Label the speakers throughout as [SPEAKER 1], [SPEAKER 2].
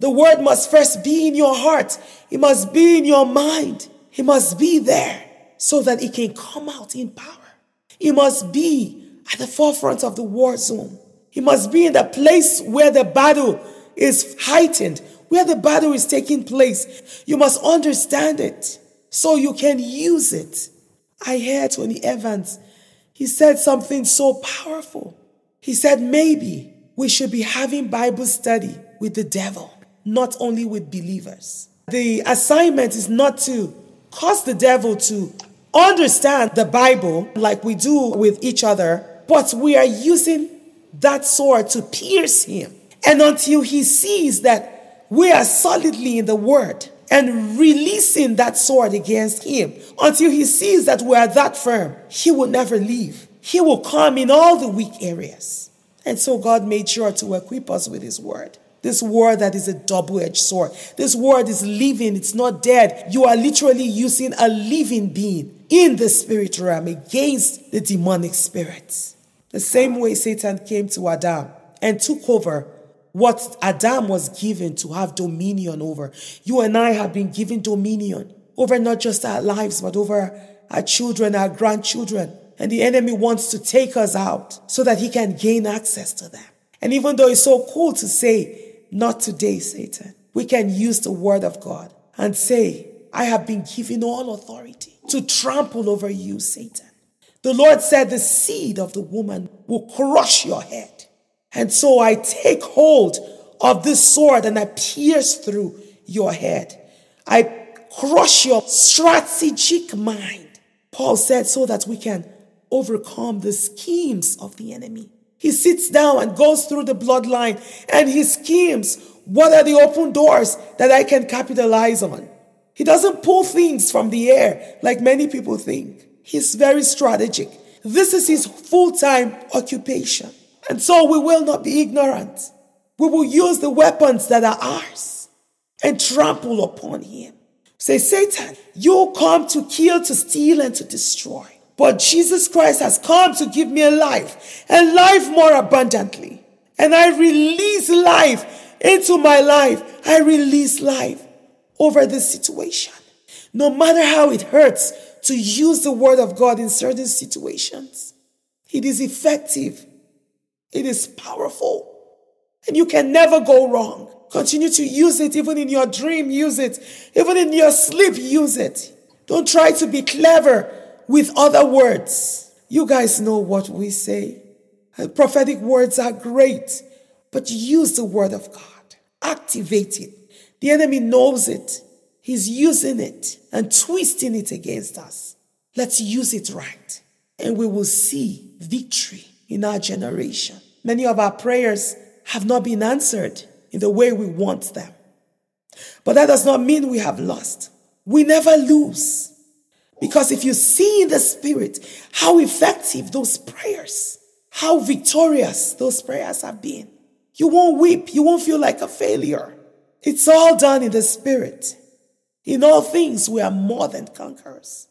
[SPEAKER 1] The word must first be in your heart. It must be in your mind. It must be there so that it can come out in power. It must be at the forefront of the war zone. It must be in the place where the battle is heightened, where the battle is taking place. You must understand it so you can use it. I heard Tony Evans. He said something so powerful. He said, maybe we should be having Bible study with the devil, not only with believers. The assignment is not to cause the devil to understand the Bible like we do with each other, but we are using that sword to pierce him. And until he sees that we are solidly in the word and releasing that sword against him, until he sees that we are that firm, he will never leave. He will come in all the weak areas. And so God made sure to equip us with his word. This word that is a double edged sword. This word is living, it's not dead. You are literally using a living being in the spirit realm against the demonic spirits. The same way Satan came to Adam and took over what Adam was given to have dominion over. You and I have been given dominion over not just our lives, but over our children, our grandchildren. And the enemy wants to take us out so that he can gain access to them. And even though it's so cool to say, not today, Satan, we can use the word of God and say, I have been given all authority to trample over you, Satan. The Lord said, The seed of the woman will crush your head. And so I take hold of this sword and I pierce through your head. I crush your strategic mind. Paul said, so that we can overcome the schemes of the enemy. He sits down and goes through the bloodline and he schemes what are the open doors that I can capitalize on. He doesn't pull things from the air like many people think. He's very strategic. This is his full time occupation. And so we will not be ignorant. We will use the weapons that are ours and trample upon him. Say, Satan, you come to kill, to steal, and to destroy. But Jesus Christ has come to give me a life and life more abundantly. And I release life into my life. I release life over this situation. No matter how it hurts to use the word of God in certain situations, it is effective. It is powerful. And you can never go wrong. Continue to use it even in your dream, use it. Even in your sleep, use it. Don't try to be clever with other words. You guys know what we say. Uh, prophetic words are great, but use the word of God. Activate it. The enemy knows it. He's using it and twisting it against us. Let's use it right, and we will see victory in our generation. Many of our prayers have not been answered in the way we want them. But that does not mean we have lost. We never lose. Because if you see in the spirit how effective those prayers, how victorious those prayers have been, you won't weep. You won't feel like a failure. It's all done in the spirit. In all things, we are more than conquerors.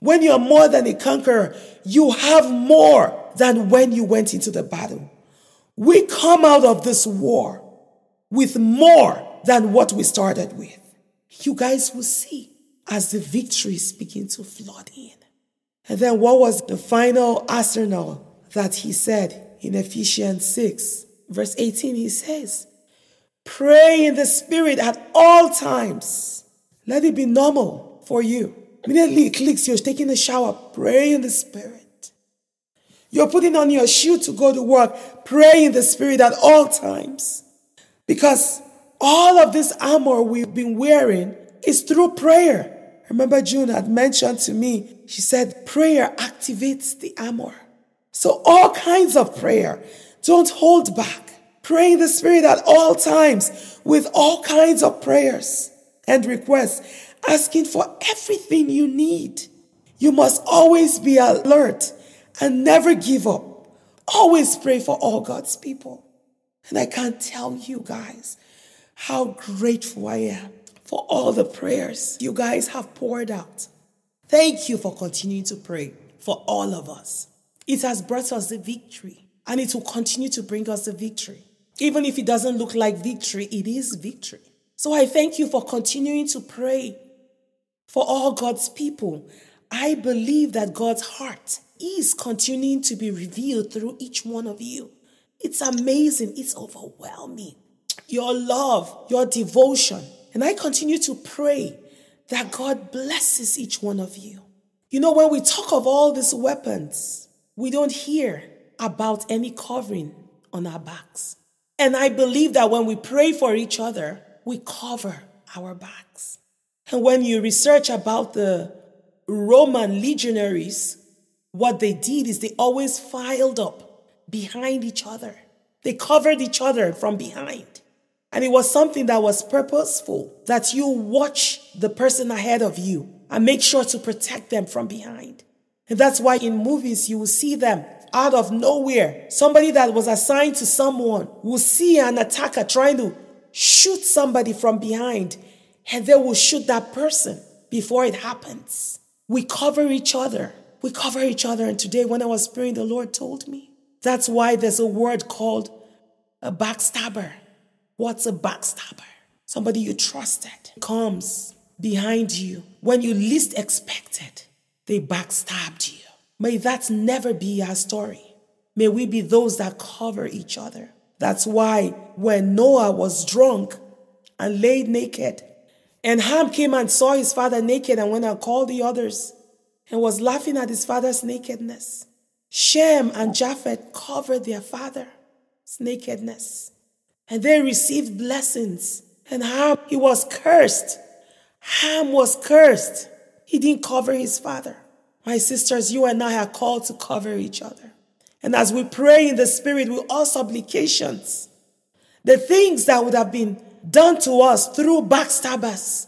[SPEAKER 1] When you are more than a conqueror, you have more than when you went into the battle. We come out of this war with more than what we started with. You guys will see as the victories begin to flood in. And then what was the final arsenal that he said in Ephesians 6, verse 18? He says, Pray in the Spirit at all times. Let it be normal for you. Immediately it clicks, you're taking a shower, pray in the Spirit. You're putting on your shoe to go to work, pray in the Spirit at all times. Because all of this armor we've been wearing is through prayer. Remember, June had mentioned to me, she said, prayer activates the armor. So, all kinds of prayer. Don't hold back. Pray in the Spirit at all times with all kinds of prayers and requests, asking for everything you need. You must always be alert and never give up. Always pray for all God's people. And I can't tell you guys how grateful I am for all the prayers you guys have poured out. Thank you for continuing to pray for all of us. It has brought us the victory and it will continue to bring us the victory. Even if it doesn't look like victory, it is victory. So I thank you for continuing to pray for all God's people. I believe that God's heart is continuing to be revealed through each one of you. It's amazing, it's overwhelming. Your love, your devotion. And I continue to pray that God blesses each one of you. You know, when we talk of all these weapons, we don't hear about any covering on our backs. And I believe that when we pray for each other, we cover our backs. And when you research about the Roman legionaries, what they did is they always filed up behind each other. They covered each other from behind. And it was something that was purposeful that you watch the person ahead of you and make sure to protect them from behind. And that's why in movies you will see them out of nowhere. Somebody that was assigned to someone will see an attacker trying to shoot somebody from behind and they will shoot that person before it happens. We cover each other. We cover each other. And today, when I was praying, the Lord told me that's why there's a word called a backstabber. What's a backstabber? Somebody you trusted comes behind you when you least expected. They backstabbed you. May that never be our story. May we be those that cover each other. That's why when Noah was drunk and laid naked, and Ham came and saw his father naked and went and called the others and was laughing at his father's nakedness. Shem and Japheth covered their father's nakedness and they received blessings. And Ham, he was cursed. Ham was cursed. He didn't cover his father. My sisters, you and I are called to cover each other. And as we pray in the Spirit with all supplications, the things that would have been done to us through backstabbers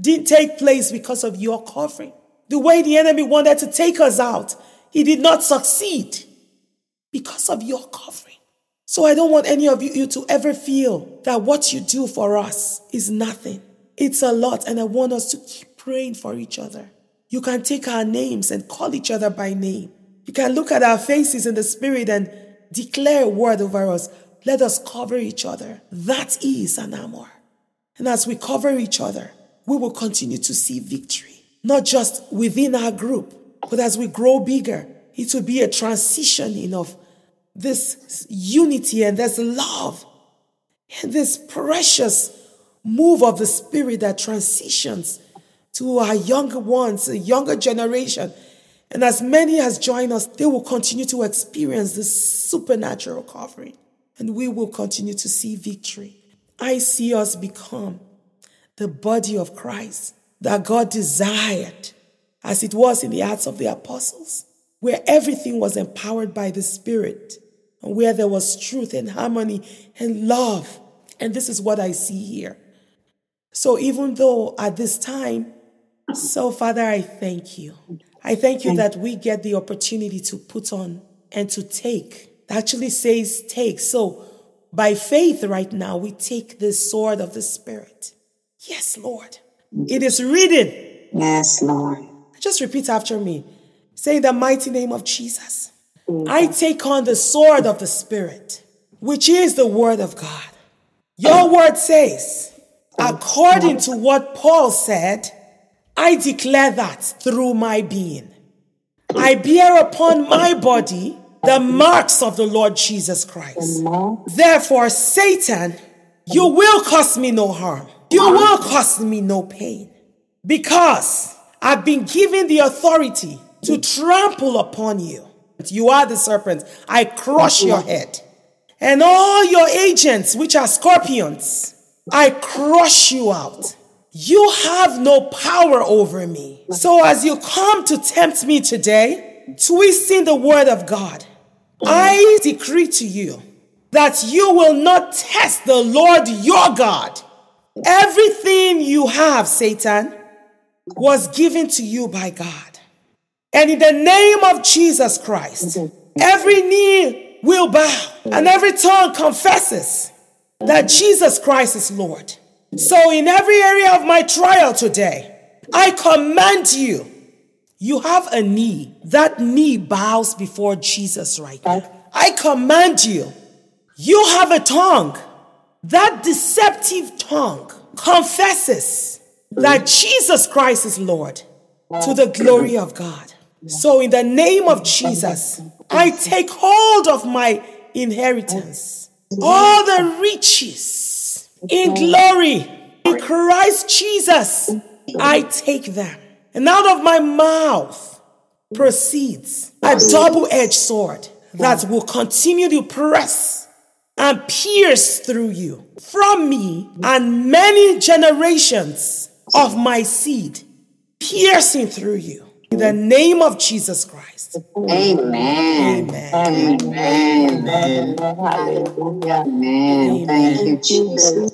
[SPEAKER 1] didn't take place because of your covering. The way the enemy wanted to take us out, he did not succeed because of your covering. So I don't want any of you to ever feel that what you do for us is nothing. It's a lot, and I want us to keep praying for each other. You can take our names and call each other by name. You can look at our faces in the spirit and declare a word over us. Let us cover each other. That is an armor. And as we cover each other, we will continue to see victory, not just within our group, but as we grow bigger, it will be a transitioning of this unity and this love and this precious move of the Spirit that transitions to our younger ones, a younger generation. And as many as join us, they will continue to experience this supernatural covering. And we will continue to see victory. I see us become the body of Christ that God desired, as it was in the Acts of the Apostles, where everything was empowered by the Spirit, where there was truth and harmony and love. And this is what I see here. So even though at this time, so Father, I thank you. I thank you that we get the opportunity to put on and to take. It actually says take. So by faith right now, we take the sword of the Spirit. Yes, Lord. It is written.
[SPEAKER 2] Yes, Lord.
[SPEAKER 1] Just repeat after me. Say the mighty name of Jesus. I take on the sword of the Spirit, which is the word of God. Your word says, according to what Paul said, I declare that through my being. I bear upon my body the marks of the Lord Jesus Christ. Therefore, Satan, you will cause me no harm. You will cause me no pain. Because I've been given the authority to trample upon you. You are the serpent. I crush your head. And all your agents, which are scorpions, I crush you out. You have no power over me. So as you come to tempt me today, twisting the word of God, I decree to you that you will not test the Lord your God. Everything you have, Satan, was given to you by God. And in the name of Jesus Christ, every knee will bow and every tongue confesses that Jesus Christ is Lord. So, in every area of my trial today, I command you, you have a knee. That knee bows before Jesus right now. I command you, You have a tongue. That deceptive tongue confesses that Jesus Christ is Lord to the glory of God. So, in the name of Jesus, I take hold of my inheritance, all the riches in glory in Christ Jesus. I take them. And out of my mouth proceeds a double edged sword that will continue to press and pierce through you from me and many generations of my seed, piercing through you. In the name of Jesus Christ.
[SPEAKER 2] Amen.
[SPEAKER 1] Amen.
[SPEAKER 2] Amen. Amen. Hallelujah. Amen. Thank you, Jesus.